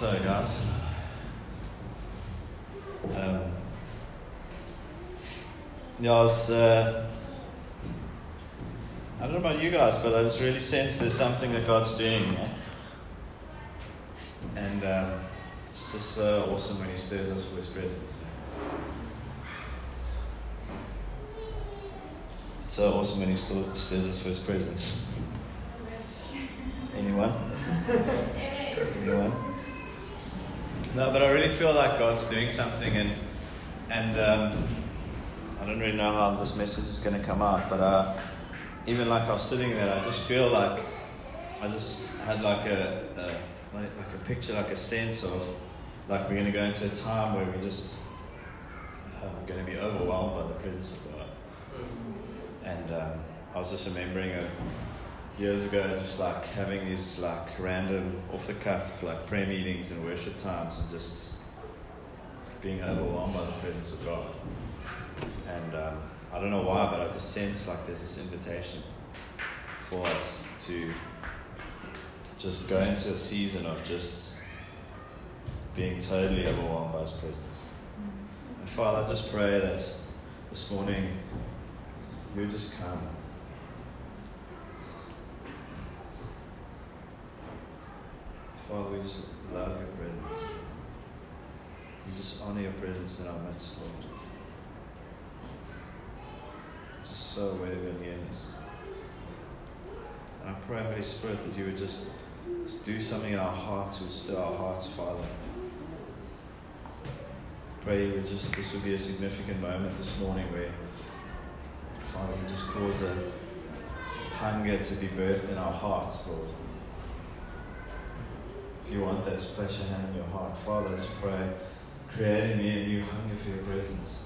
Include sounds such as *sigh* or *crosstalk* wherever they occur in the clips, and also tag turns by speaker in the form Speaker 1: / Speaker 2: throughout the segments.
Speaker 1: So, guys, um, yeah, I was, uh, I don't know about you guys, but I just really sense there's something that God's doing, eh? and um, it's just so awesome when He stirs us for His presence. It's so awesome when He stirs us for His presence. *laughs* Anyone? *laughs* Anyone? No, but I really feel like God's doing something, and and um, I don't really know how this message is going to come out, but uh, even like I was sitting there, I just feel like I just had like a, a like, like a picture, like a sense of like we're going to go into a time where we're just uh, we're going to be overwhelmed by the presence of God, and um, I was just remembering a years ago, just like having these like random off the cuff like prayer meetings and worship times and just being overwhelmed by the presence of God. And um, I don't know why, but I just sense like there's this invitation for us to just go into a season of just being totally overwhelmed by His presence. And Father, I just pray that this morning you just come. Father, we just love your presence. We just honor your presence in our midst, Lord. Just so worthy of nearness. And I pray, Holy Spirit, that you would just, do something in our hearts, would stir our hearts, Father. Pray you would just, this would be a significant moment this morning where, Father, you just cause a hunger to be birthed in our hearts, Lord. If you want that, just place your hand on your heart. Father, just pray, create in me a new hunger for your presence,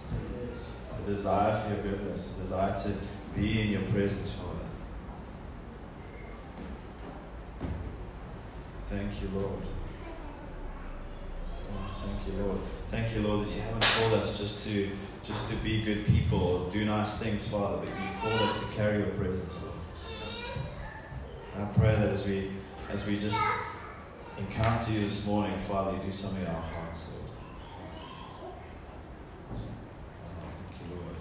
Speaker 1: a desire for your goodness, a desire to be in your presence, Father. Thank you, Lord. Oh, thank you, Lord. Thank you, Lord, that you haven't called us just to just to be good people or do nice things, Father, but you've called us to carry your presence, Lord. And I pray that as we as we just encounter you this morning, Father, you do something in our hearts, Lord. Oh, thank you, Lord.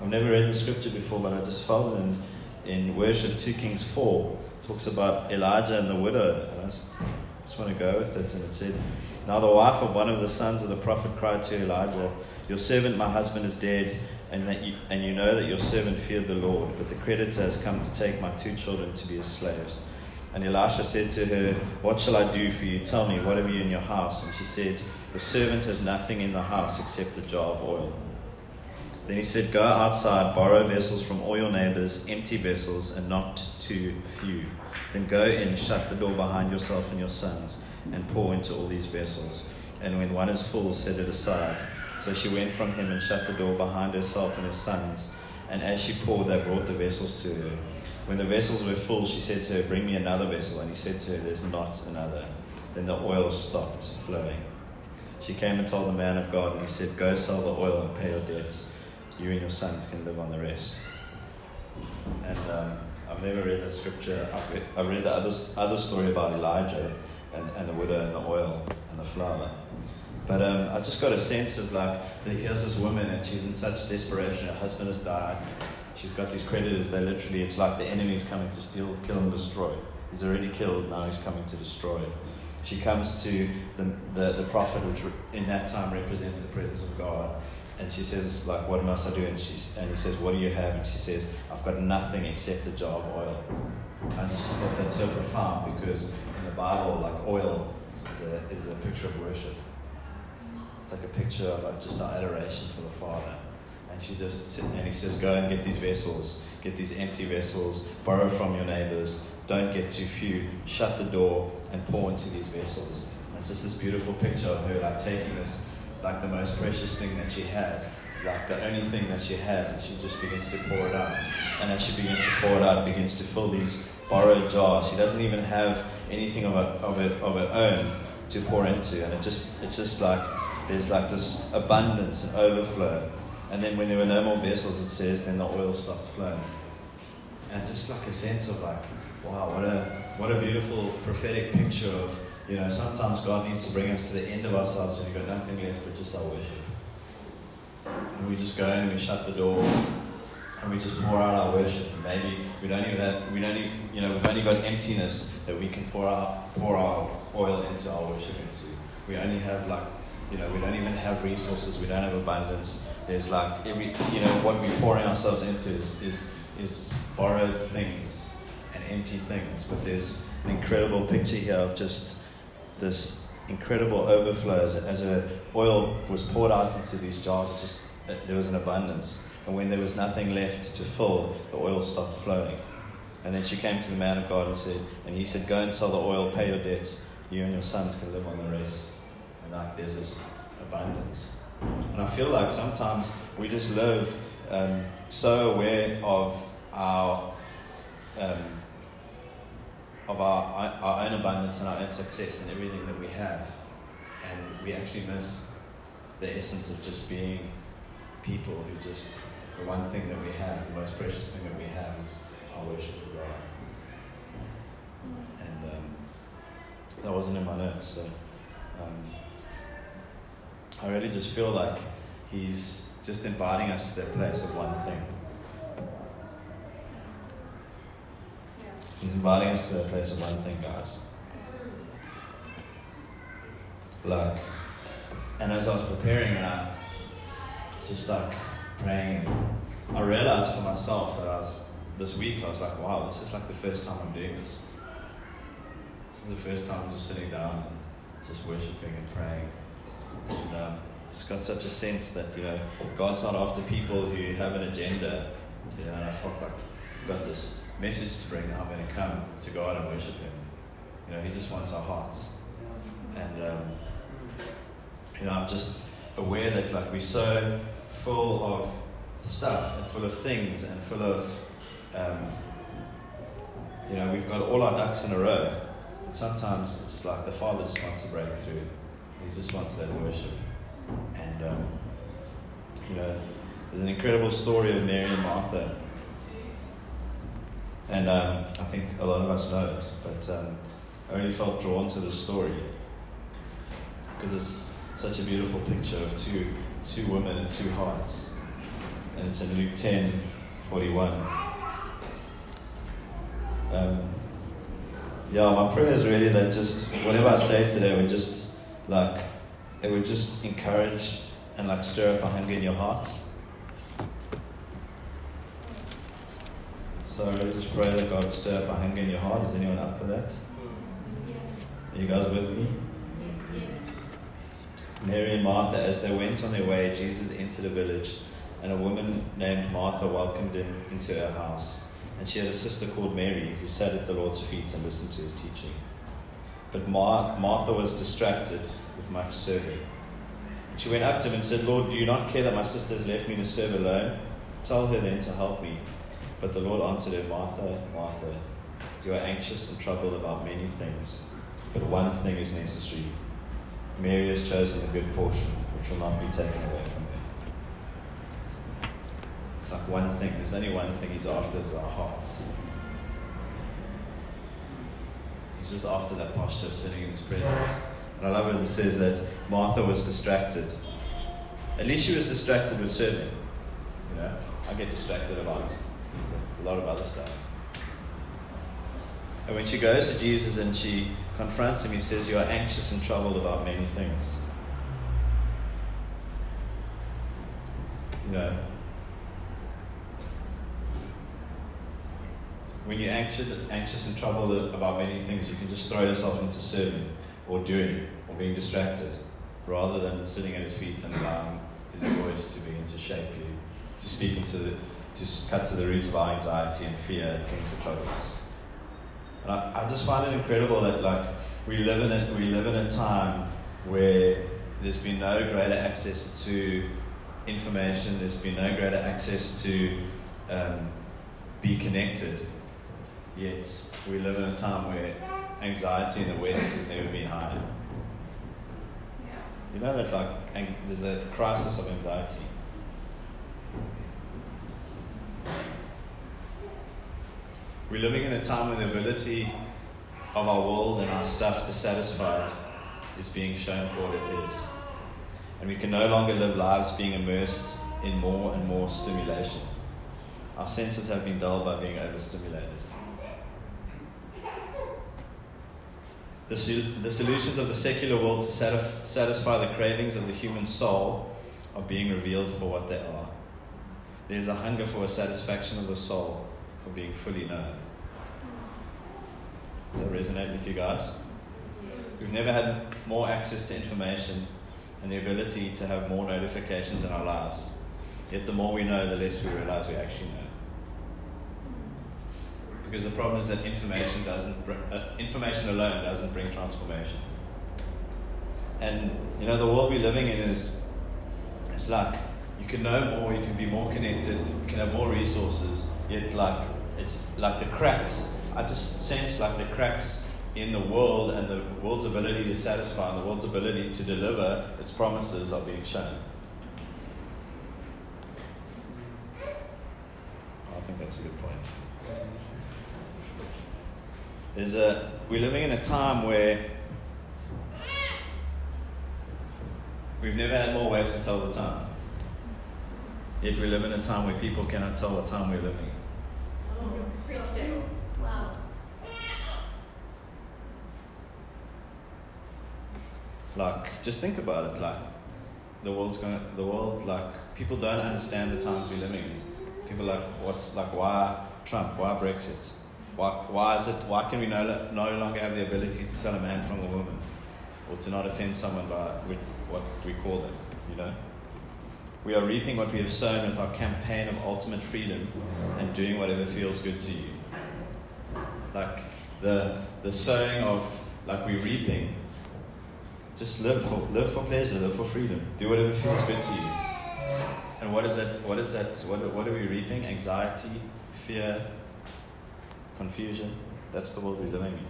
Speaker 1: I've never read the scripture before, but I just felt it in, in Worship 2 Kings 4. Talks about Elijah and the widow. And I just, just want to go with it. And it said, Now the wife of one of the sons of the prophet cried to Elijah, Your servant, my husband, is dead, and, that you, and you know that your servant feared the Lord, but the creditor has come to take my two children to be his slaves. And Elisha said to her, What shall I do for you? Tell me, what have you in your house? And she said, Your servant has nothing in the house except a jar of oil. Then he said, Go outside, borrow vessels from all your neighbors, empty vessels, and not too few. Then go in, shut the door behind yourself and your sons, and pour into all these vessels. And when one is full, set it aside. So she went from him and shut the door behind herself and his sons. And as she poured, they brought the vessels to her. When the vessels were full, she said to her, Bring me another vessel. And he said to her, There's not another. Then the oil stopped flowing. She came and told the man of God, and he said, Go sell the oil and pay your debts. You and your sons can live on the rest. And um, I've never read the scripture. I've read, I've read the other, other story about Elijah and, and the widow and the oil and the flour. But um, I just got a sense of like, that here's this woman and she's in such desperation. Her husband has died she's got these creditors. They literally, it's like the enemy's coming to steal, kill, and destroy. He's already killed. Now he's coming to destroy. She comes to the, the, the prophet, which in that time represents the presence of God, and she says, like, what must I do? And she and he says, what do you have? And she says, I've got nothing except a jar of oil. I just thought that's so profound because in the Bible, like oil is a is a picture of worship. It's like a picture of like just our adoration for the Father. And she just and he says, Go and get these vessels, get these empty vessels, borrow from your neighbors, don't get too few, shut the door and pour into these vessels. And it's just this beautiful picture of her like taking this like the most precious thing that she has, like the only thing that she has, and she just begins to pour it out. And as she begins to pour it out, begins to fill these borrowed jars. She doesn't even have anything of, a, of, it, of her own to pour into, and it just it's just like there's like this abundance and overflow. And then when there were no more vessels, it says, then the oil stopped flowing. And just like a sense of like, wow, what a what a beautiful prophetic picture of, you know, sometimes God needs to bring us to the end of ourselves and we've got nothing left but just our worship. And we just go and we shut the door and we just pour out our worship. And maybe we don't even have, we don't even, you know, we've only got emptiness that we can pour out, pour our oil into our worship into. We only have like, you know, we don't even have resources. We don't have abundance. There's like every, you know, what we're pouring ourselves into is, is, is borrowed things and empty things. But there's an incredible picture here of just this incredible overflow as, as a oil was poured out into these jars. Just there was an abundance. And when there was nothing left to fill, the oil stopped flowing. And then she came to the man of God and said, and he said, Go and sell the oil, pay your debts. You and your sons can live on the rest. Like there's this abundance. And I feel like sometimes we just live um, so aware of our um, of our, our own abundance and our own success and everything that we have, and we actually miss the essence of just being people who just the one thing that we have, the most precious thing that we have is our worship of God. And um, that wasn't in my notes, so um, I really just feel like He's just inviting us to that place of one thing. He's inviting us to that place of one thing, guys. Like, and as I was preparing, and I just like praying, I realized for myself that I was this week. I was like, wow, this is like the first time I'm doing this. This is the first time I'm just sitting down and just worshiping and praying. And um, just got such a sense that you know God's not after people who have an agenda. You know, and I felt like I've got this message to bring. I'm going to come to God and worship Him. You know, He just wants our hearts. And um, you know, I'm just aware that like we're so full of stuff and full of things and full of, um, you know, we've got all our ducks in a row. And sometimes it's like the Father just wants to break through. He just wants that worship. And, um, you know, there's an incredible story of Mary and Martha. And um, I think a lot of us know it, but um, I really felt drawn to the story because it's such a beautiful picture of two, two women and two hearts and it's in Luke 10 41. Um, yeah, my prayer is really that just whatever I say today would just like it would just encourage and like stir up a hunger in your heart. So I just pray that God would stir up a hunger in your heart. Is anyone up for that? Are you guys with me? Mary and Martha, as they went on their way, Jesus entered a village and a woman named Martha welcomed him into her house. And she had a sister called Mary who sat at the Lord's feet and listened to his teaching. But Mar- Martha was distracted with much serving. And she went up to him and said, Lord, do you not care that my sister has left me to serve alone? Tell her then to help me. But the Lord answered her, Martha, Martha, you are anxious and troubled about many things, but one thing is necessary. Mary has chosen a good portion, which will not be taken away from her It's like one thing. There's only one thing he's after is our hearts. He's just after that posture of sitting in his presence. And I love it it says that Martha was distracted. At least she was distracted with serving. You know, I get distracted a lot with a lot of other stuff. And when she goes to Jesus and she confronts him, he says, You are anxious and troubled about many things. You know, when you're anxious, anxious and troubled about many things, you can just throw yourself into serving or doing or being distracted rather than sitting at his feet and allowing his voice to begin to shape you, to speak into the, to cut to the roots of our anxiety and fear and things that trouble us. And I, I just find it incredible that like we live in a, we live in a time where there's been no greater access to information, there's been no greater access to um, be connected Yet we live in a time where anxiety in the West has never been higher. You know that like there's a crisis of anxiety. We're living in a time when the ability of our world and our stuff to satisfy is being shown for what it is. And we can no longer live lives being immersed in more and more stimulation. Our senses have been dulled by being overstimulated. The, the solutions of the secular world to satisf- satisfy the cravings of the human soul are being revealed for what they are. There's a hunger for a satisfaction of the soul, for being fully known. Does that resonate with you guys? We've never had more access to information and the ability to have more notifications in our lives. Yet the more we know, the less we realize we actually know. Because the problem is that information doesn't bring, uh, information alone doesn't bring transformation. And you know the world we're living in is it's like you can know more, you can be more connected, you can have more resources. Yet like it's like the cracks. I just sense like the cracks in the world and the world's ability to satisfy and the world's ability to deliver its promises are being shown. I think that's a good point. There's a we're living in a time where we've never had more ways to tell the time. Yet we live in a time where people cannot tell what time we're living. Like, just think about it. Like, the world's going. The world, like, people don't understand the times we're living in. People like, what's like, why Trump? Why Brexit? Why, why is it? Why can we no, no longer have the ability to tell a man from a woman, or to not offend someone by what we call them? You know. We are reaping what we have sown with our campaign of ultimate freedom and doing whatever feels good to you. Like the the sowing of like we're reaping. Just live for live for pleasure, live for freedom. Do whatever feels good to you. And what is that? What is that? What, what are we reaping? Anxiety, fear, confusion. That's the world we're living in.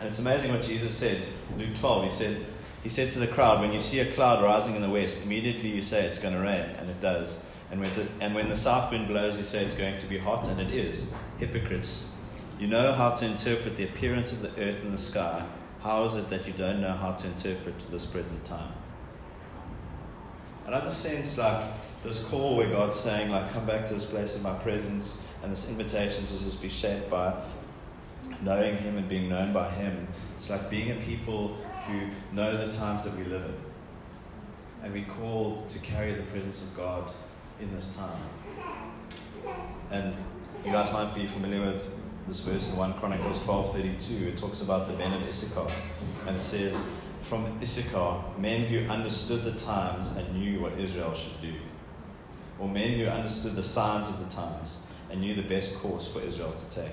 Speaker 1: And it's amazing what Jesus said. Luke 12, he said, he said to the crowd, When you see a cloud rising in the west, immediately you say it's going to rain, and it does. And when, the, and when the south wind blows, you say it's going to be hot, and it is. Hypocrites. You know how to interpret the appearance of the earth and the sky. How is it that you don't know how to interpret this present time? And I just sense like this call where God's saying, like, come back to this place of my presence, and this invitation to just be shaped by knowing Him and being known by Him. It's like being a people who know the times that we live in. And we call to carry the presence of God in this time. And you guys might be familiar with this verse in 1 Chronicles 12:32. It talks about the men of Issachar. And it says, From Issachar, men who understood the times and knew what Israel should do. Or men who understood the signs of the times and knew the best course for Israel to take.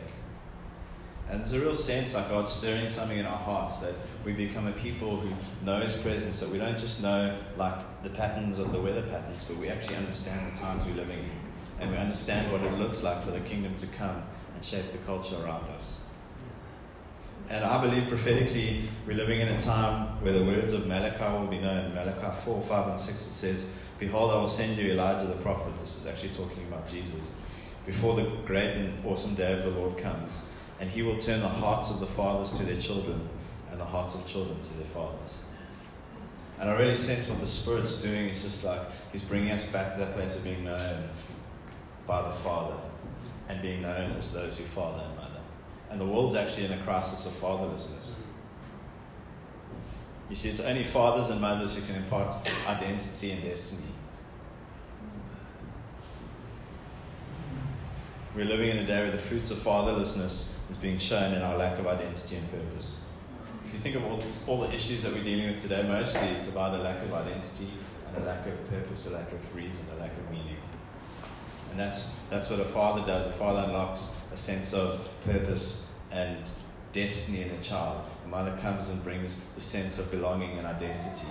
Speaker 1: And there's a real sense like God's stirring something in our hearts that we become a people who know His presence, that we don't just know like the patterns of the weather patterns, but we actually understand the times we're living in. And we understand what it looks like for the kingdom to come and shape the culture around us. And I believe prophetically we're living in a time where the words of Malachi will be known. Malachi 4, 5, and 6 it says, Behold, I will send you Elijah the prophet. This is actually talking about Jesus. Before the great and awesome day of the Lord comes and he will turn the hearts of the fathers to their children and the hearts of children to their fathers. And I really sense what the Spirit's doing is just like He's bringing us back to that place of being known by the Father and being known as those who father and mother. And the world's actually in a crisis of fatherlessness. You see, it's only fathers and mothers who can impart identity and destiny. We're living in a day where the fruits of fatherlessness is being shown in our lack of identity and purpose. If you think of all, all the issues that we're dealing with today, mostly it's about a lack of identity and a lack of purpose, a lack of reason, a lack of meaning. And that's, that's what a father does. A father unlocks a sense of purpose and destiny in a child. A mother comes and brings the sense of belonging and identity.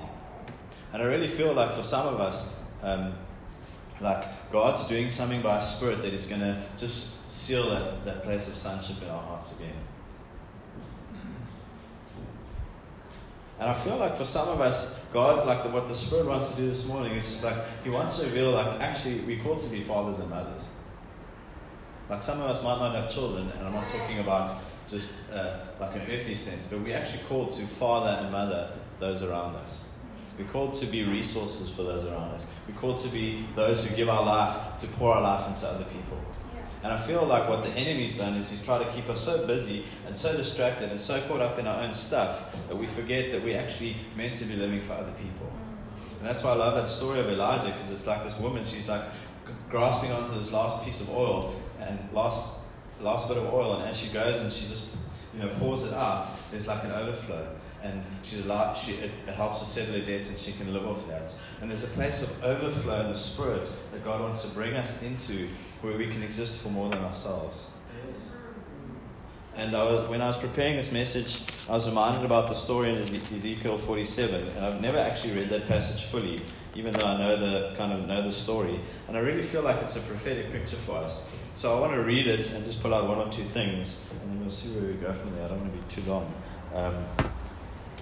Speaker 1: And I really feel like for some of us, um, like God's doing something by a Spirit that is going to just seal that, that place of sonship in our hearts again. And I feel like for some of us, God, like the, what the Spirit wants to do this morning is just like He wants to reveal, like actually, we're called to be fathers and mothers. Like some of us might not have children, and I'm not talking about just uh, like an earthly sense, but we're actually called to father and mother those around us. We're called to be resources for those around us. We're called to be those who give our life, to pour our life into other people. And I feel like what the enemy's done is he's tried to keep us so busy and so distracted and so caught up in our own stuff that we forget that we're actually meant to be living for other people. Mm. And that's why I love that story of Elijah because it's like this woman, she's like grasping onto this last piece of oil and last, last bit of oil. And as she goes and she just you know, pours it out, there's like an overflow and she's like, she, it, it, helps her settle her debts and she can live off that. And there's a place of overflow in the Spirit that God wants to bring us into where we can exist for more than ourselves. And I was, when I was preparing this message, I was reminded about the story in Ezekiel 47, and I've never actually read that passage fully, even though I know the kind of know the story. And I really feel like it's a prophetic picture for us. So I want to read it and just pull out one or two things, and then we'll see where we go from there. I don't want to be too long. Um,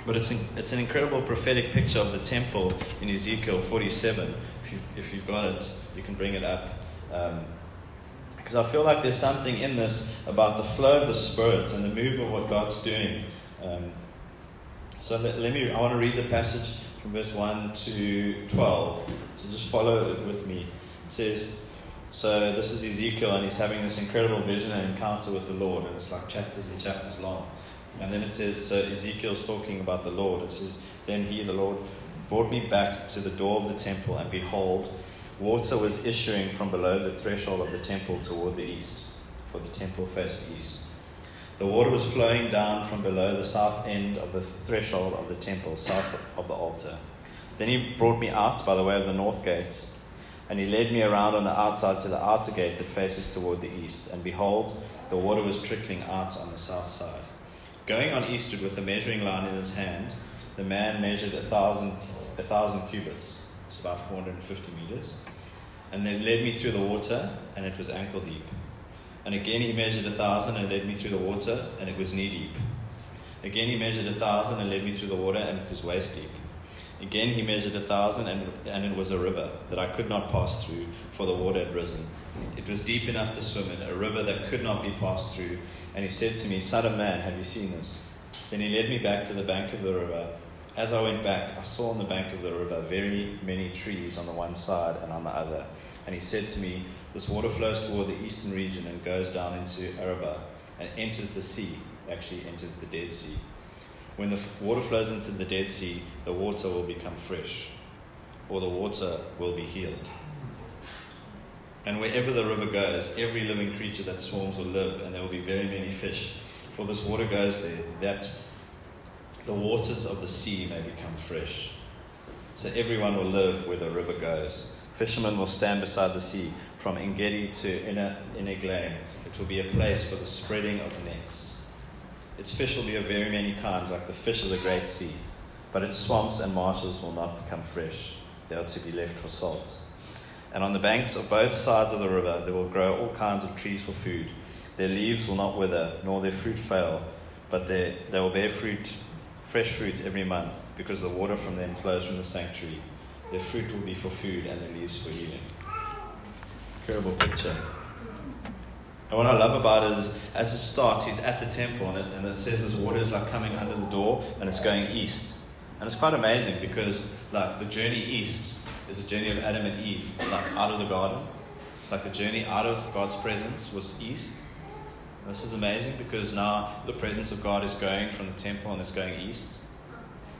Speaker 1: but it's, in, it's an incredible prophetic picture of the temple in Ezekiel 47. If you've, if you've got it, you can bring it up. Um, because I feel like there's something in this about the flow of the Spirit and the move of what God's doing. Um, so let, let, me, I want to read the passage from verse 1 to 12. So just follow it with me. It says, so this is Ezekiel, and he's having this incredible vision and encounter with the Lord, and it's like chapters and chapters long. And then it says, so Ezekiel's talking about the Lord. It says, Then he, the Lord, brought me back to the door of the temple, and behold, water was issuing from below the threshold of the temple toward the east, for the temple faced east. The water was flowing down from below the south end of the threshold of the temple, south of the altar. Then he brought me out by the way of the north gate, and he led me around on the outside to the outer gate that faces toward the east. And behold, the water was trickling out on the south side. Going on eastward with a measuring line in his hand, the man measured a thousand, a thousand cubits. It's about 450 meters. And then led me through the water, and it was ankle deep. And again he measured a thousand and led me through the water, and it was knee deep. Again he measured a thousand and led me through the water, and it was waist deep. Again he measured a thousand, and, and it was a river that I could not pass through, for the water had risen. It was deep enough to swim in, a river that could not be passed through. And he said to me, Son of man, have you seen this? Then he led me back to the bank of the river. As I went back, I saw on the bank of the river very many trees on the one side and on the other. And he said to me, This water flows toward the eastern region and goes down into Arabah and enters the sea, actually enters the Dead Sea. When the water flows into the Dead Sea, the water will become fresh, or the water will be healed. And wherever the river goes, every living creature that swarms will live, and there will be very many fish. For this water goes there, that the waters of the sea may become fresh. So everyone will live where the river goes. Fishermen will stand beside the sea, from Engedi to Eneglaim. It will be a place for the spreading of nets. Its fish will be of very many kinds, like the fish of the great sea. But its swamps and marshes will not become fresh. They are to be left for salt. And on the banks of both sides of the river there will grow all kinds of trees for food. Their leaves will not wither, nor their fruit fail, but they, they will bear fruit, fresh fruits every month, because the water from them flows from the sanctuary. Their fruit will be for food, and their leaves for healing. Incredible picture. And what I love about it is, as it starts, he's at the temple, and it, and it says this water is like coming under the door, and it's going east. And it's quite amazing because, like, the journey east is a journey of Adam and Eve, like out of the garden. It's like the journey out of God's presence was east. This is amazing because now the presence of God is going from the temple and it's going east.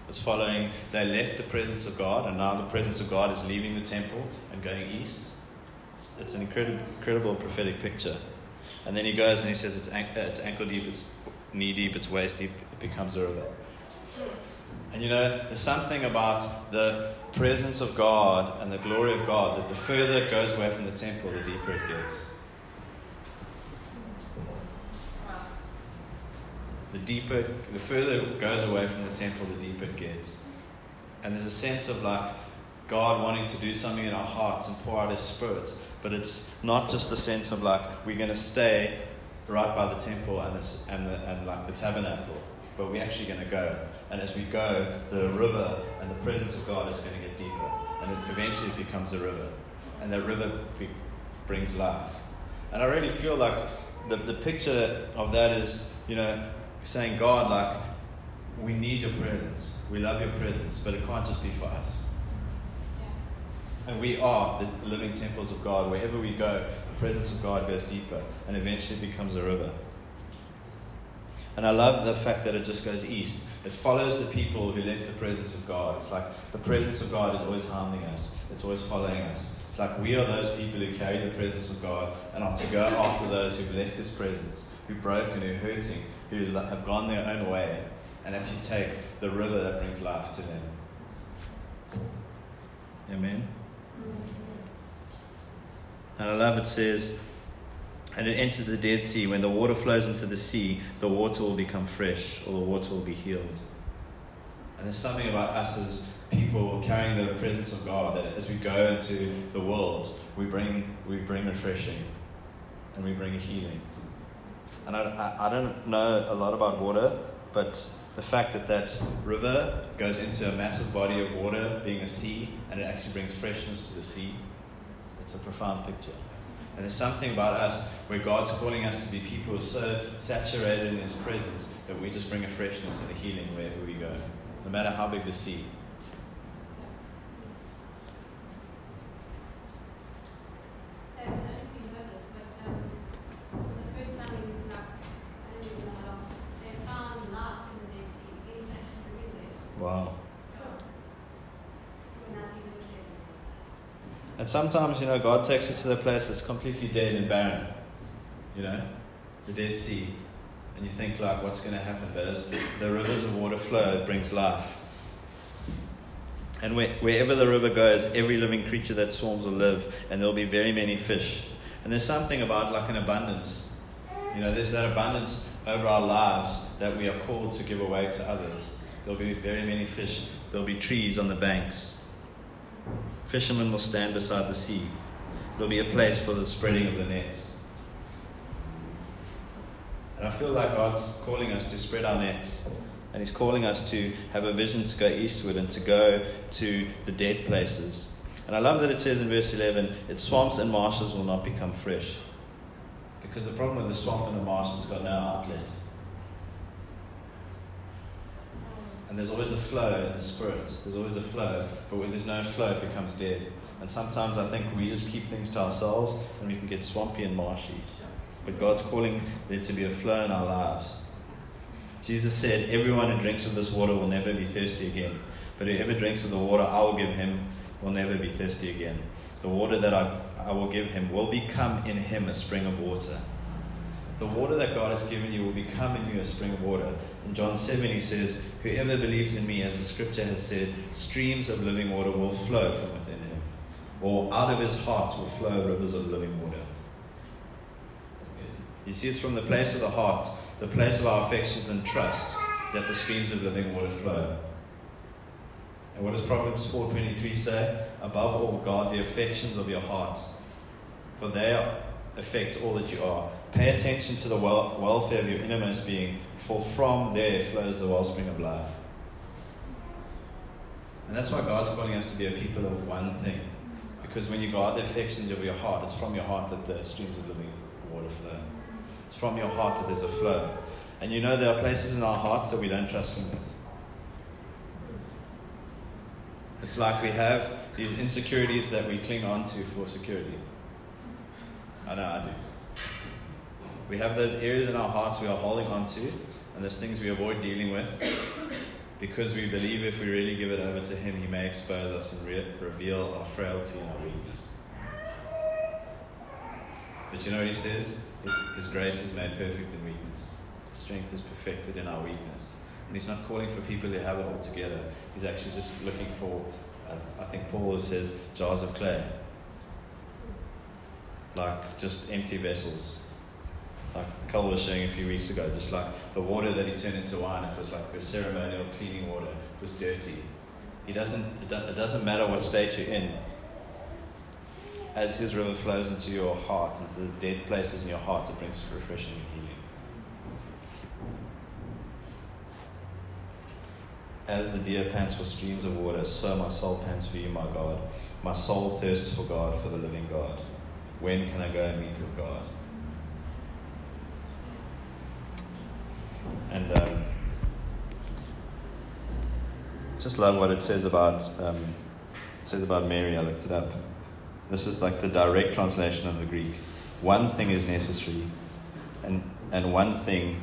Speaker 1: It's following, they left the presence of God and now the presence of God is leaving the temple and going east. It's, an incredible, incredible prophetic picture. And then he goes and he says it's, it's ankle deep, it's knee deep, it's waist deep, it becomes a river. And you know, there's something about the presence of God and the glory of God that the further it goes away from the temple, the deeper it gets. The deeper, the further it goes away from the temple, the deeper it gets. And there's a sense of like God wanting to do something in our hearts and pour out His Spirit. But it's not just the sense of like we're going to stay right by the temple and, this, and, the, and like the tabernacle, but we're actually going to go and as we go, the river and the presence of God is going to get deeper. And eventually it eventually becomes a river. And that river be, brings life. And I really feel like the, the picture of that is, you know, saying, God, like, we need your presence. We love your presence, but it can't just be for us. And we are the living temples of God. Wherever we go, the presence of God goes deeper and eventually becomes a river. And I love the fact that it just goes east. It follows the people who left the presence of God. It's like the presence of God is always harming us, it's always following us. It's like we are those people who carry the presence of God and are to go after those who've left His presence, who are broken, who are hurting, who have gone their own way, and actually take the river that brings life to them. Amen. And I love it says, and it enters the Dead Sea. When the water flows into the sea, the water will become fresh, or the water will be healed. And there's something about us as people carrying the presence of God that as we go into the world, we bring, we bring refreshing and we bring healing. And I, I, I don't know a lot about water, but the fact that that river goes into a massive body of water, being a sea, and it actually brings freshness to the sea, it's, it's a profound picture. And there's something about us where God's calling us to be people so saturated in His presence that we just bring a freshness and a healing wherever we go, no matter how big the sea. Wow. And sometimes, you know, God takes us to the place that's completely dead and barren. You know, the Dead Sea. And you think, like, what's going to happen? But as the rivers of water flow, it brings life. And where, wherever the river goes, every living creature that swarms will live, and there'll be very many fish. And there's something about like an abundance. You know, there's that abundance over our lives that we are called to give away to others. There'll be very many fish. There'll be trees on the banks. Fishermen will stand beside the sea. There'll be a place for the spreading of the nets. And I feel like God's calling us to spread our nets. And He's calling us to have a vision to go eastward and to go to the dead places. And I love that it says in verse 11, its swamps and marshes will not become fresh. Because the problem with the swamp and the marsh it's got no outlet. There's always a flow in the spirit. There's always a flow. But when there's no flow, it becomes dead. And sometimes I think we just keep things to ourselves and we can get swampy and marshy. But God's calling there to be a flow in our lives. Jesus said, Everyone who drinks of this water will never be thirsty again. But whoever drinks of the water I will give him will never be thirsty again. The water that I, I will give him will become in him a spring of water the water that God has given you will become in you a spring of water. In John 7, he says, Whoever believes in me, as the scripture has said, streams of living water will flow from within him. Or out of his heart will flow rivers of living water. You see, it's from the place of the heart, the place of our affections and trust, that the streams of living water flow. And what does Proverbs 4.23 say? Above all, guard the affections of your hearts, for they affect all that you are. Pay attention to the wel- welfare of your innermost being, for from there flows the wellspring of life. And that's why God's calling us to be a people of one thing. Because when you guard the affections of your heart, it's from your heart that the streams of living water flow. It's from your heart that there's a flow. And you know there are places in our hearts that we don't trust Him with. It's like we have these insecurities that we cling on to for security. I know I do. We have those areas in our hearts we are holding on to, and those things we avoid dealing with because we believe if we really give it over to Him, He may expose us and re- reveal our frailty and our weakness. But you know what He says? His grace is made perfect in weakness, strength is perfected in our weakness. And He's not calling for people who have it all together, He's actually just looking for, uh, I think Paul says, jars of clay. Like just empty vessels like Cole was showing a few weeks ago, just like the water that he turned into wine, it was like the ceremonial cleaning water. It was dirty. He doesn't, it doesn't matter what state you're in. As his river flows into your heart, into the dead places in your heart, it brings refreshing and healing. As the deer pants for streams of water, so my soul pants for you, my God. My soul thirsts for God, for the living God. When can I go and meet with God? And um, just love what it says about um, it says about Mary. I looked it up. This is like the direct translation of the Greek. One thing is necessary, and and one thing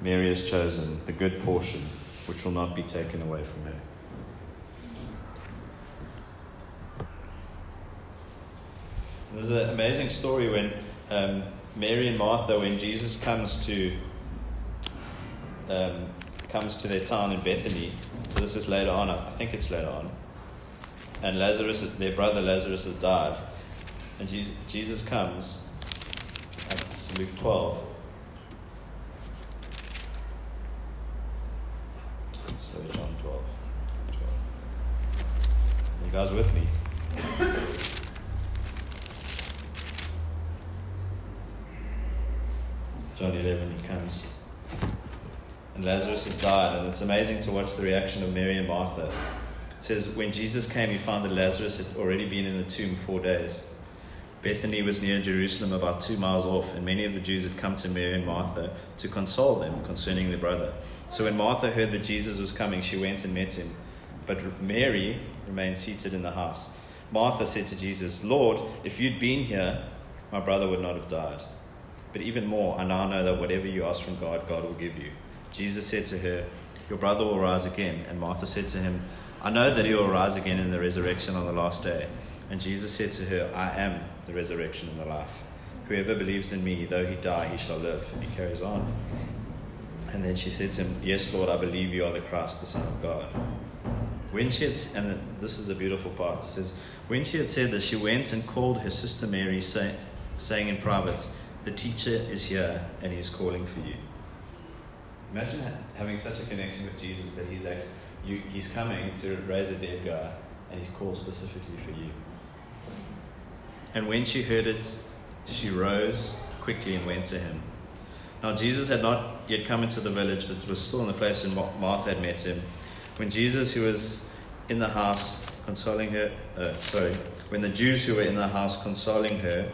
Speaker 1: Mary has chosen, the good portion, which will not be taken away from her. There's an amazing story when um, Mary and Martha, when Jesus comes to um, comes to their town in Bethany. So this is later on. I think it's later on. And Lazarus, their brother Lazarus, has died, and Jesus, Jesus comes. That's Luke twelve. Sorry, John 12. 12. You guys with me? John 11, he comes. And Lazarus has died, and it's amazing to watch the reaction of Mary and Martha. It says, When Jesus came, he found that Lazarus had already been in the tomb four days. Bethany was near Jerusalem, about two miles off, and many of the Jews had come to Mary and Martha to console them concerning their brother. So when Martha heard that Jesus was coming, she went and met him. But Mary remained seated in the house. Martha said to Jesus, Lord, if you'd been here, my brother would not have died. But even more, I now know that whatever you ask from God, God will give you. Jesus said to her, Your brother will rise again. And Martha said to him, I know that he will rise again in the resurrection on the last day. And Jesus said to her, I am the resurrection and the life. Whoever believes in me, though he die, he shall live. And he carries on. And then she said to him, Yes, Lord, I believe you are the Christ, the Son of God. When she had, and this is the beautiful part, it says, When she had said this, she went and called her sister Mary, say, saying in private, The teacher is here, and he is calling for you. Imagine having such a connection with Jesus that he's actually, you, he's coming to raise a dead guy, and he's called specifically for you. And when she heard it, she rose quickly and went to him. Now, Jesus had not yet come into the village, but was still in the place where Martha had met him. When Jesus, who was in the house consoling her, uh, sorry, when the Jews who were in the house consoling her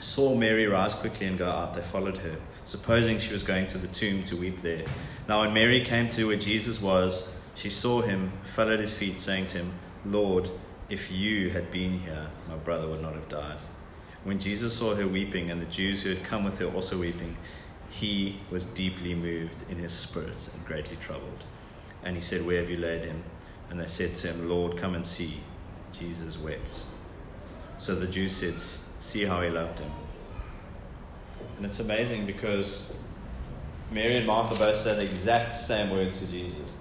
Speaker 1: saw Mary rise quickly and go out, they followed her, supposing she was going to the tomb to weep there. Now, when Mary came to where Jesus was, she saw him, fell at his feet, saying to him, Lord, if you had been here, my brother would not have died. When Jesus saw her weeping, and the Jews who had come with her also weeping, he was deeply moved in his spirit and greatly troubled. And he said, Where have you laid him? And they said to him, Lord, come and see. Jesus wept. So the Jews said, See how he loved him. And it's amazing because Mary and Martha both say the exact same words to Jesus.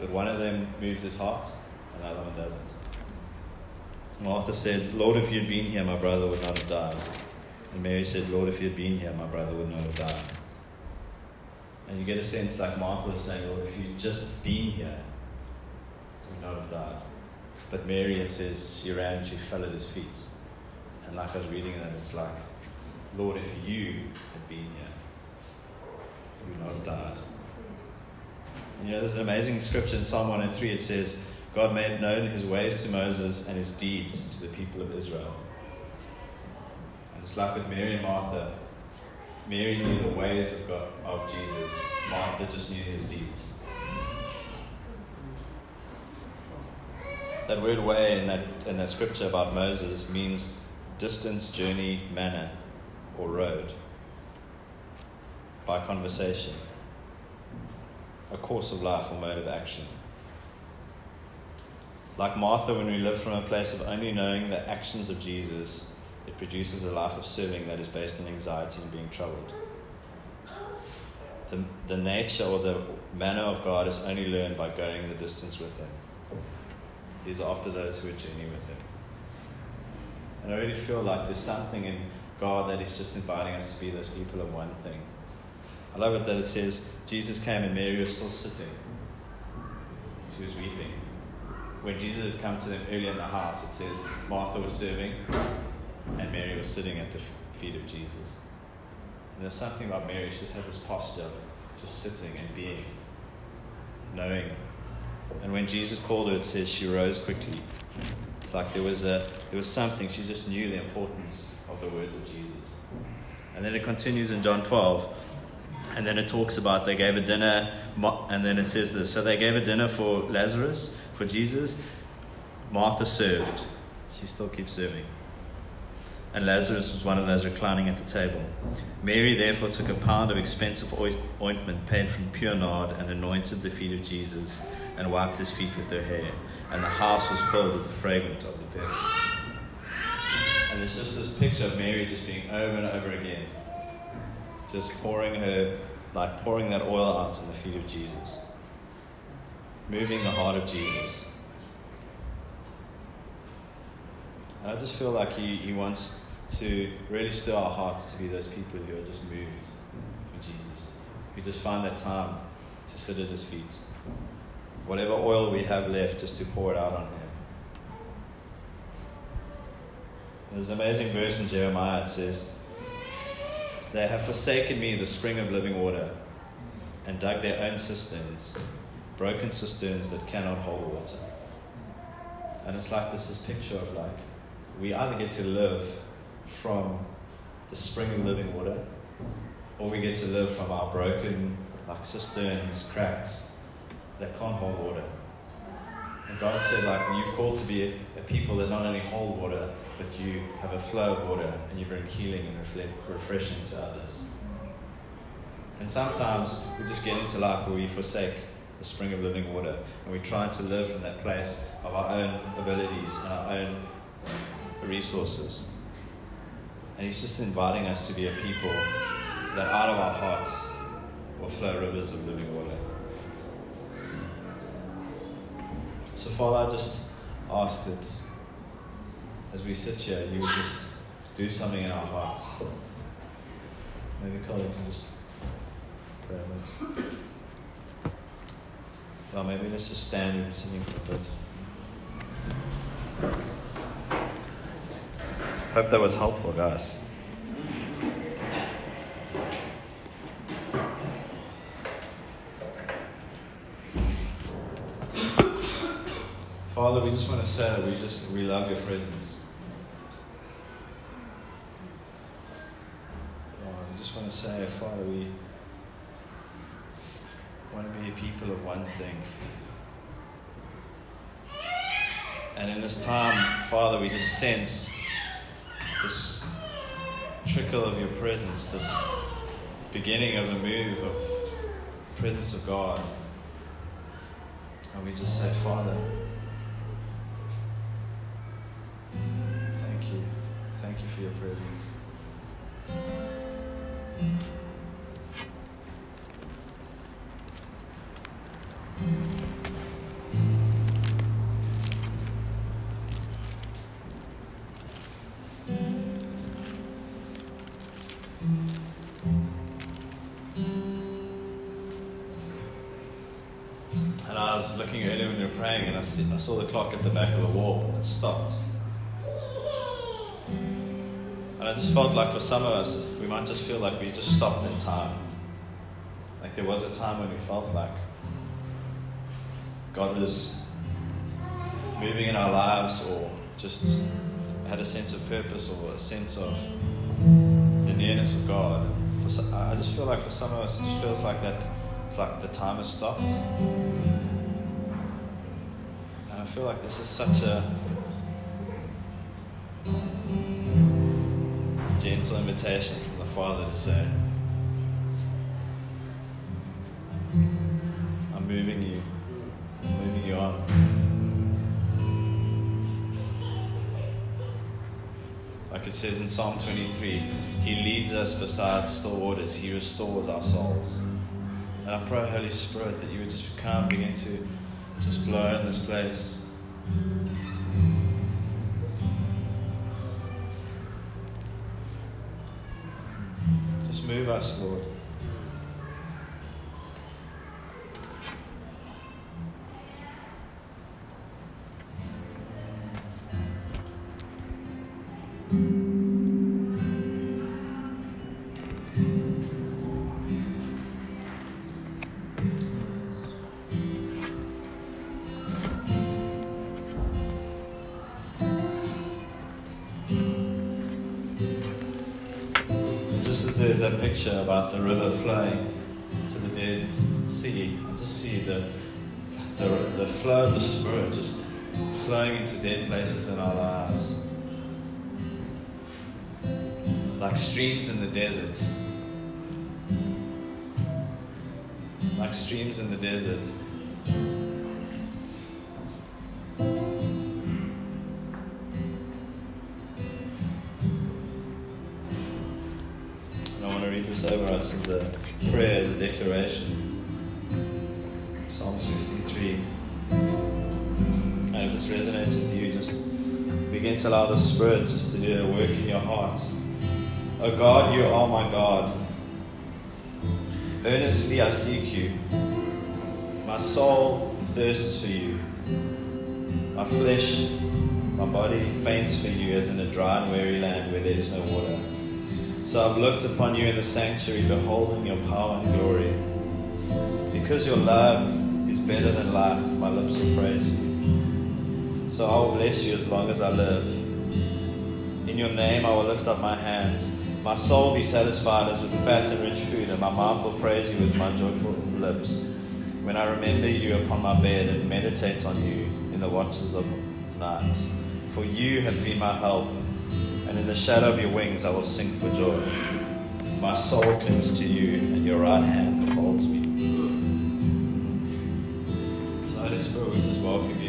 Speaker 1: But one of them moves his heart, and the other one doesn't. Martha said, Lord, if you'd been here, my brother would not have died. And Mary said, Lord, if you'd been here, my brother would not have died. And you get a sense like Martha was saying, Lord, if you'd just been here, he would not have died. But Mary, it says, she ran, and she fell at his feet. And like I was reading that, it's like, Lord, if you had been here, you would not have died. You know, there's an amazing scripture in Psalm 103. It says, God made known his ways to Moses and his deeds to the people of Israel. And it's like with Mary and Martha. Mary knew the ways of God of Jesus. Martha just knew his deeds. That word way in that in that scripture about Moses means distance, journey, manner, or road. By conversation. A course of life or mode of action. Like Martha, when we live from a place of only knowing the actions of Jesus, it produces a life of serving that is based on anxiety and being troubled. The, the nature or the manner of God is only learned by going the distance with Him. He's after those who are journeying with Him. And I really feel like there's something in God that He's just inviting us to be those people of one thing. I love it that it says Jesus came and Mary was still sitting. She was weeping when Jesus had come to them earlier in the house, it says Martha was serving and Mary was sitting at the feet of Jesus. And there's something about Mary, she just had this posture of just sitting and being, knowing. And when Jesus called her, it says she rose quickly. Like there was, a, there was something, she just knew the importance of the words of Jesus. And then it continues in John 12. And then it talks about they gave a dinner, and then it says this. So they gave a dinner for Lazarus, for Jesus. Martha served. She still keeps serving. And Lazarus was one of those reclining at the table. Mary therefore took a pound of expensive ointment paid from pure nard and anointed the feet of Jesus and wiped his feet with her hair. And the house was filled with the fragrance of the perfume. And it's just this picture of Mary just being over and over again, just pouring her, like pouring that oil out on the feet of Jesus, moving the heart of Jesus. And I just feel like he, he wants to really stir our hearts to be those people who are just moved for Jesus, who just find that time to sit at his feet. Whatever oil we have left, just to pour it out on him. There's an amazing verse in Jeremiah. It says, They have forsaken me, the spring of living water, and dug their own cisterns, broken cisterns that cannot hold water. And it's like this is picture of like we either get to live from the spring of living water, or we get to live from our broken like cisterns, cracks that can't hold water. And God said, like, you've called to be a, a people that not only hold water, but you have a flow of water and you bring healing and reflect, refreshing to others. And sometimes we just get into life where we forsake the spring of living water and we try to live from that place of our own abilities and our own resources. And He's just inviting us to be a people that out of our hearts will flow rivers of living water. So, Father, I just ask that as we sit here, you would just do something in our hearts. Maybe Colin can just pray a. Well, maybe let's just stand and singing for a bit. Hope that was helpful, guys. Father, we just want to say that we just we love your presence. Lord, we just want to say, Father, we want to be a people of one thing. And in this time, Father, we just sense this trickle of your presence, this beginning of a move of presence of God. And we just say, Father, for your presence. And I was looking earlier when you were praying, and I, I saw the clock at the back of the wall, and it stopped. And I just felt like for some of us, we might just feel like we just stopped in time. Like there was a time when we felt like God was moving in our lives, or just had a sense of purpose, or a sense of the nearness of God. For some, I just feel like for some of us, it just feels like that. It's like the time has stopped. And I feel like this is such a invitation from the Father to say, I'm moving you, I'm moving you on. Like it says in Psalm 23, He leads us beside still waters, He restores our souls. And I pray, Holy Spirit, that you would just come, begin to just blow in this place. Us, Lord. There's that picture about the river flowing into the Dead Sea. I just see the, the, the flow of the Spirit just flowing into dead places in our lives. Like streams in the desert. Like streams in the desert. Allow the Spirit just to do a work in your heart. Oh God, you are my God. Earnestly I seek you. My soul thirsts for you. My flesh, my body faints for you as in a dry and weary land where there is no water. So I've looked upon you in the sanctuary, beholding your power and glory. Because your love is better than life, my lips will praise you. So I will bless you as long as I live. In your name I will lift up my hands. My soul will be satisfied as with fat and rich food, and my mouth will praise you with my joyful lips. When I remember you upon my bed and meditate on you in the watches of night. For you have been my help, and in the shadow of your wings I will sing for joy. My soul clings to you, and your right hand holds me. So, Holy Spirit, we just welcome you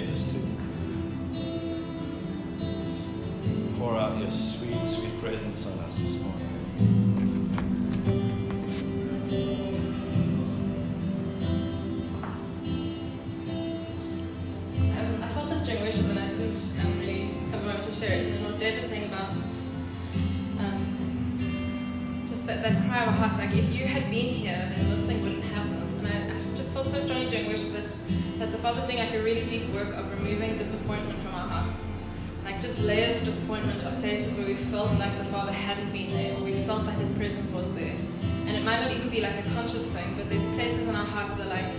Speaker 1: pour out your sweet, sweet presence on us this morning.
Speaker 2: Um, I felt this during worship and I didn't really have a moment to share it. And what Dave was saying about just that, that cry of our hearts, like if you had been here, then this thing wouldn't happen. And I, I just felt so strongly during worship that, that the Father's doing like a really deep work of removing disappointment from our hearts. Like just layers of disappointment of places where we felt like the Father hadn't been there or we felt like His presence was there. And it might not even be like a conscious thing, but there's places in our hearts that like,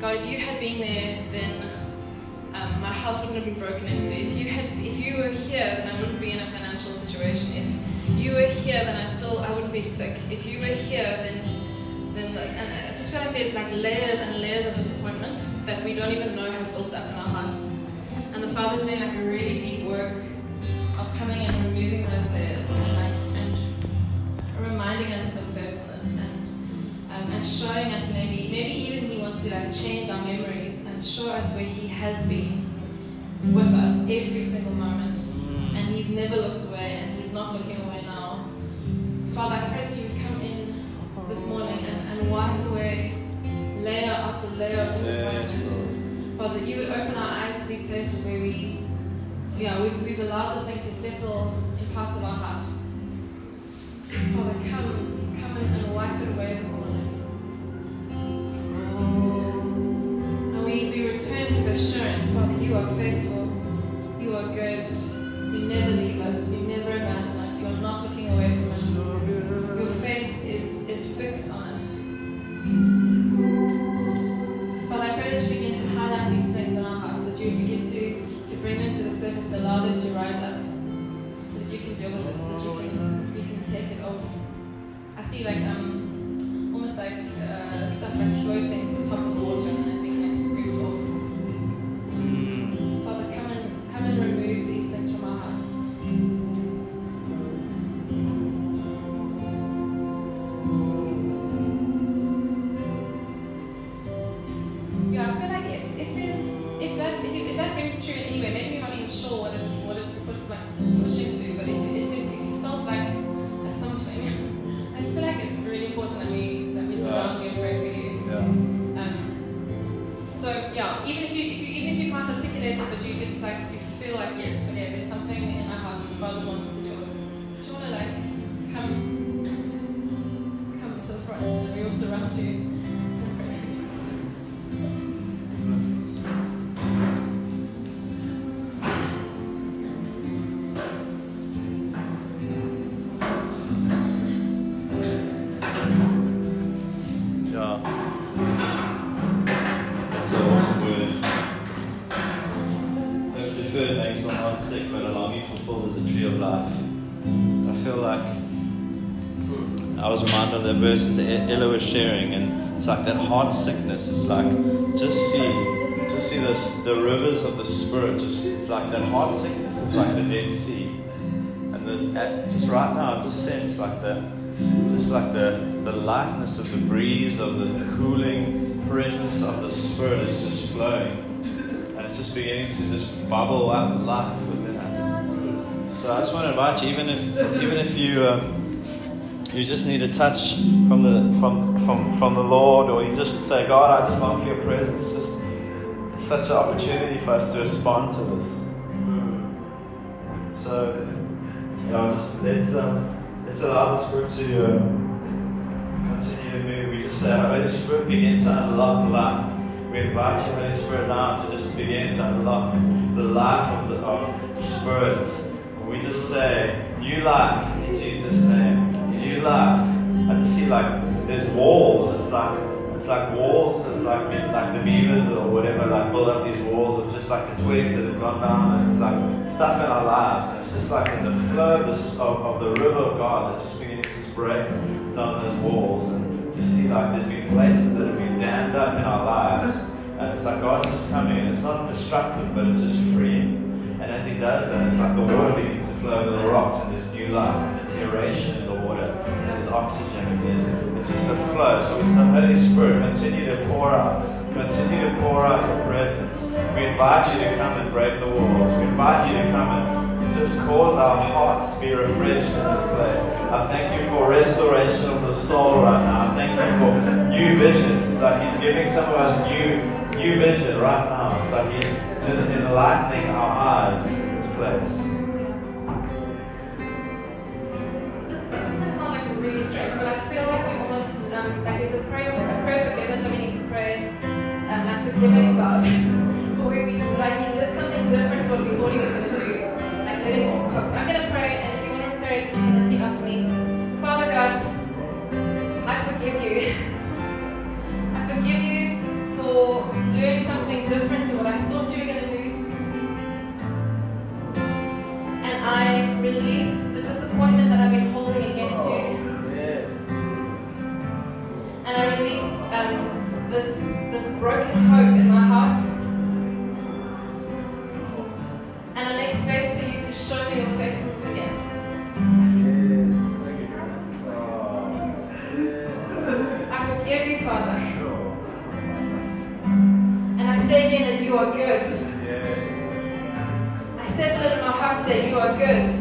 Speaker 2: God, if you had been there, then um, my house wouldn't have been broken into. If you had, if you were here, then I wouldn't be in a financial situation. If you were here, then I still, I wouldn't be sick. If you were here, then, then this. And I just feel like there's like layers and layers of disappointment that we don't even know have built up in our hearts. And the Father's doing like a really deep work of coming and removing those layers and like and reminding us of His faithfulness and um, and showing us maybe maybe even He wants to like change our memories and show us where He has been with us every single moment. And He's never looked away and He's not looking away now. Father, I pray that you would come in this morning and, and wipe away layer after layer of disappointment. Father, that you would open our eyes to these places where we, yeah, we've, we've allowed this thing to settle in parts of our heart. Father, come, come in and wipe it away this morning. And we, we return to the assurance, Father, you are faithful, you are good, you never leave us, you never abandon us, you are not looking away from us. Your face is, is fixed on us. To, to bring them to the surface, to allow them to rise up, so that you can deal with it, so that you can, you can take it off. I see like um almost like uh, stuff like floating to the top of the water and then being like scooped off. I I
Speaker 1: was reminded of that verse that Ella was sharing, and It's like that heart sickness. It's like just see, just see this, the rivers of the Spirit. Just it's like that heart sickness. It's like the Dead Sea, and just right now, just sense like the, just like the the lightness of the breeze of the cooling presence of the Spirit is just flowing, and it's just beginning to just bubble up life within us. So I just want to invite you, even if even if you. Um, you just need a touch from the from from from the Lord, or you just say, God, I just long for your presence. It's Just it's such an opportunity for us to respond to this. So, you know, just let's um, let's allow the Spirit to uh, continue to move. We just say, Holy Spirit, begin to unlock life. We invite you, Holy Spirit, now to just begin to unlock the life of the of Spirit. We just say, new life in Jesus' name life. I just see like there's walls. It's like it's like walls. It's like like the beavers or whatever like build up these walls of just like the twigs that have gone down, and it's like stuff in our lives. And it's just like there's a flow of, of, the river of God that's just beginning to break down those walls, and just see like there's been places that have been dammed up in our lives, and it's like God's just coming, and it's not destructive, but it's just freeing. Does that, it's like the water begins to flow over the rocks, and there's new life, and there's aeration in the water, and there's oxygen, and there's it's just a flow. So we say, Holy Spirit, continue to pour out, continue to pour out your presence. We invite you to come and break the walls. We invite you to come and just cause our hearts to be refreshed in this place. I thank you for restoration of the soul right now. I thank you for new vision. It's like He's giving some of us new new vision right now. It's like He's just enlightening our eyes place.
Speaker 2: This, is to sound like really strange, but I feel like we almost, um, like there's a prayer, a prayer forgiveness we need to pray, um, like forgiving God. *laughs* we, we, like he did something different to what we thought he was going to do, like letting off the hook. So I'm going to pray, and if you want to pray, you can repeat after me. Father God, I forgive you. *laughs* I forgive you for doing something different to what I thought you were going to do. I release the disappointment that I've been holding against you. And I release um, this, this broken hope in my heart. And I make space for you to show me your faithfulness again. I forgive you, Father. And I say again that you are good. Today. You are good.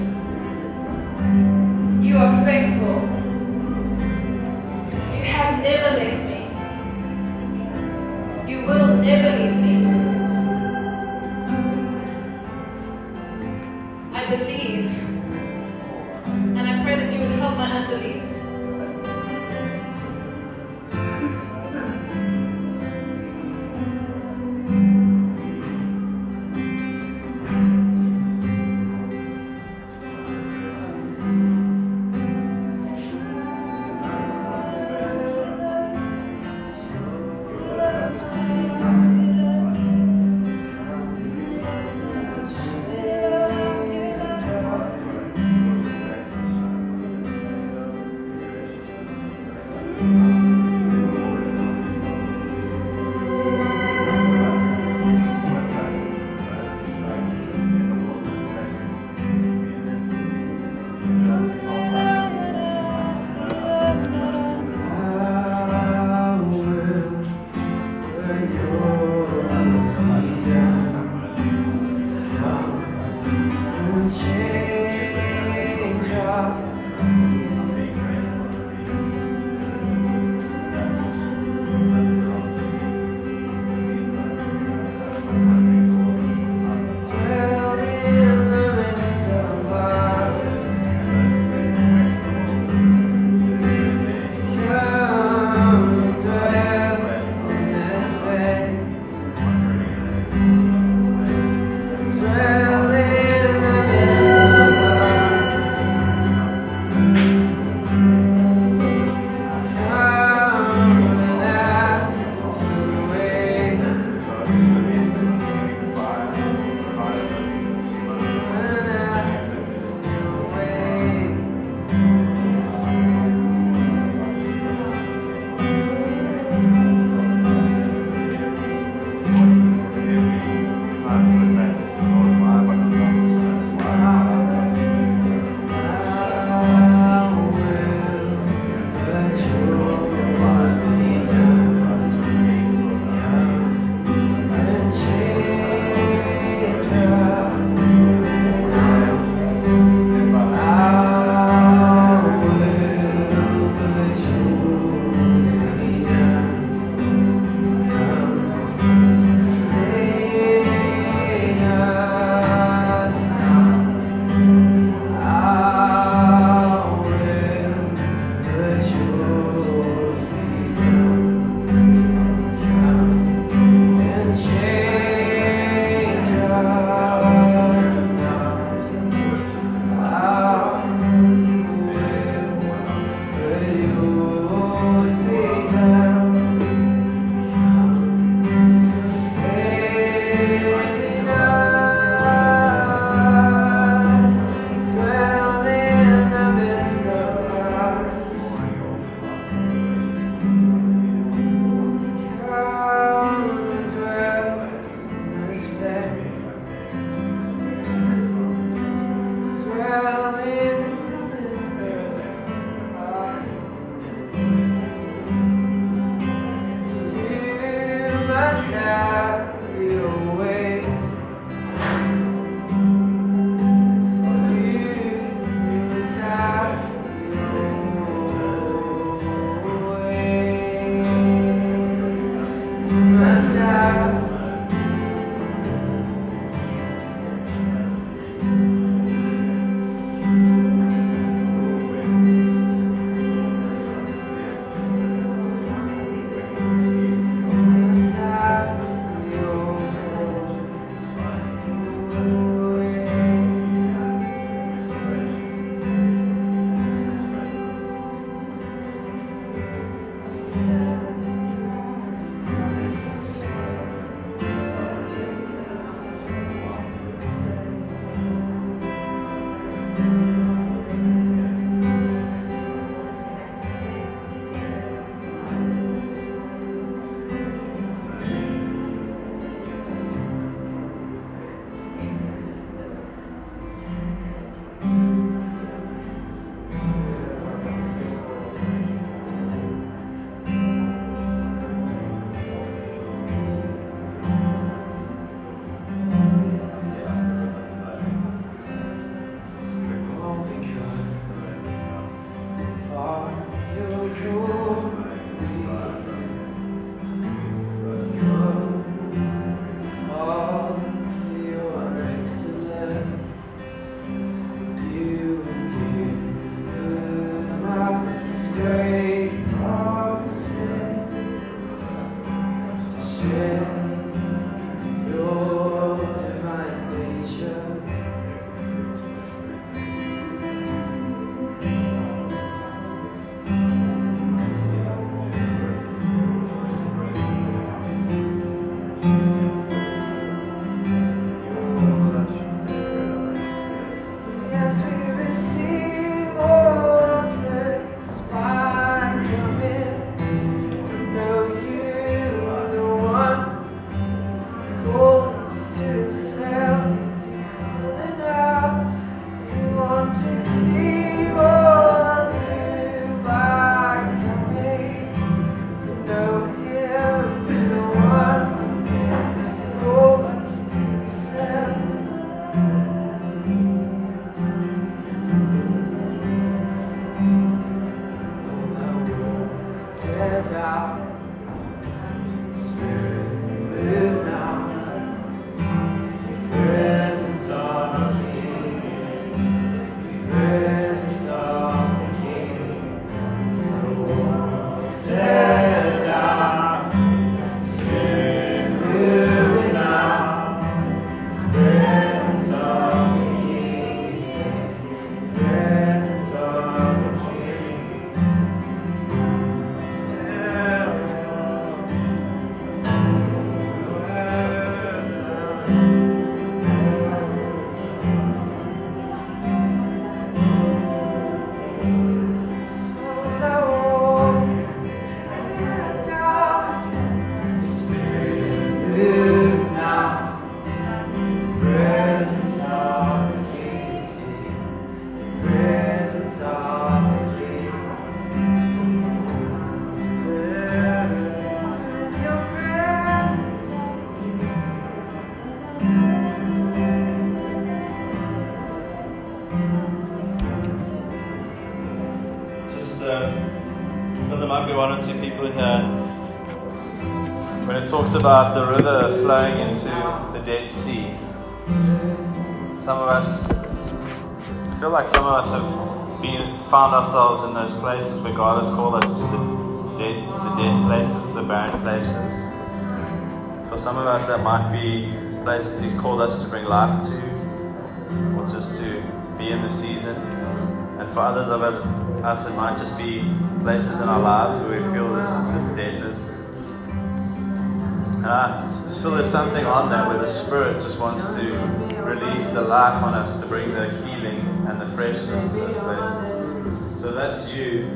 Speaker 1: About the river flowing into the Dead Sea. Some of us I feel like some of us have been found ourselves in those places where God has called us to the dead, the dead places, the barren places. For some of us, that might be places He's called us to bring life to, or just to be in the season. And for others of us, it might just be places in our lives where we feel this is just deadness I just feel there's something on that where the Spirit just wants to release the life on us to bring the healing and the freshness to those places. So that's you.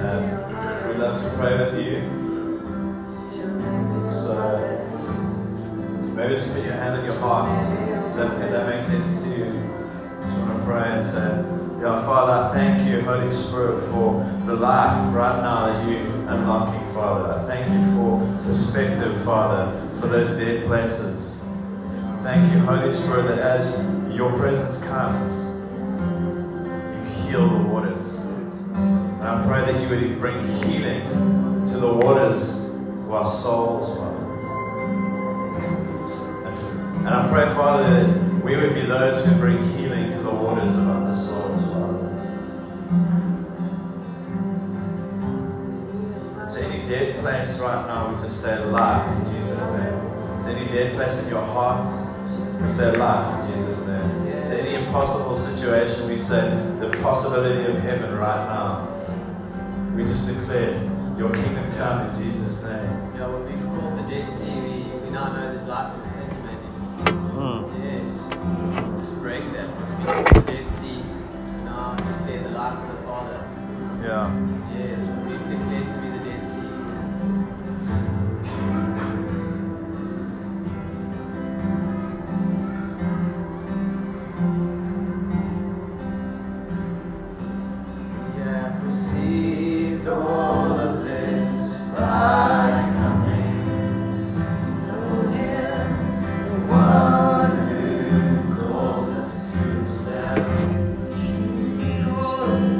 Speaker 1: Um, we'd love to pray with you. So maybe just put your hand on your heart. That, if that makes sense to you. Just want to pray and say, yeah, Father, I thank you, Holy Spirit, for the life right now that you're unlocking, Father. I thank you for perspective, Father, for those dead places. Thank you, Holy Spirit, that as your presence comes, you heal the waters. And I pray that you would bring healing to the waters of our souls, Father. And, and I pray, Father, that we would be those who bring healing to the waters of right now, we just say life in Jesus' name. To any dead place in your heart, we say life in Jesus' name. To any impossible situation, we say the possibility of heaven right now. We just declare your kingdom come in Jesus' name.
Speaker 3: Yeah, when we've called the Dead Sea, we, we now know there's life in.